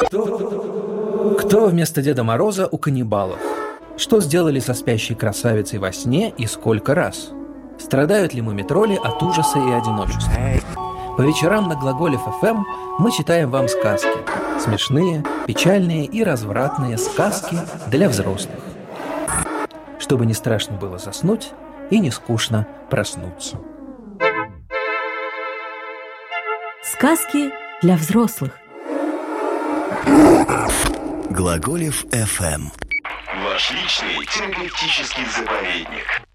Кто, кто вместо Деда Мороза у каннибалов? Что сделали со спящей красавицей во сне и сколько раз? Страдают ли мумитроли от ужаса и одиночества? По вечерам на глаголе ФМ мы читаем вам сказки. Смешные, печальные и развратные сказки для взрослых. Чтобы не страшно было заснуть и не скучно проснуться. Сказки для взрослых. Глаголев FM. Ваш личный терапевтический заповедник.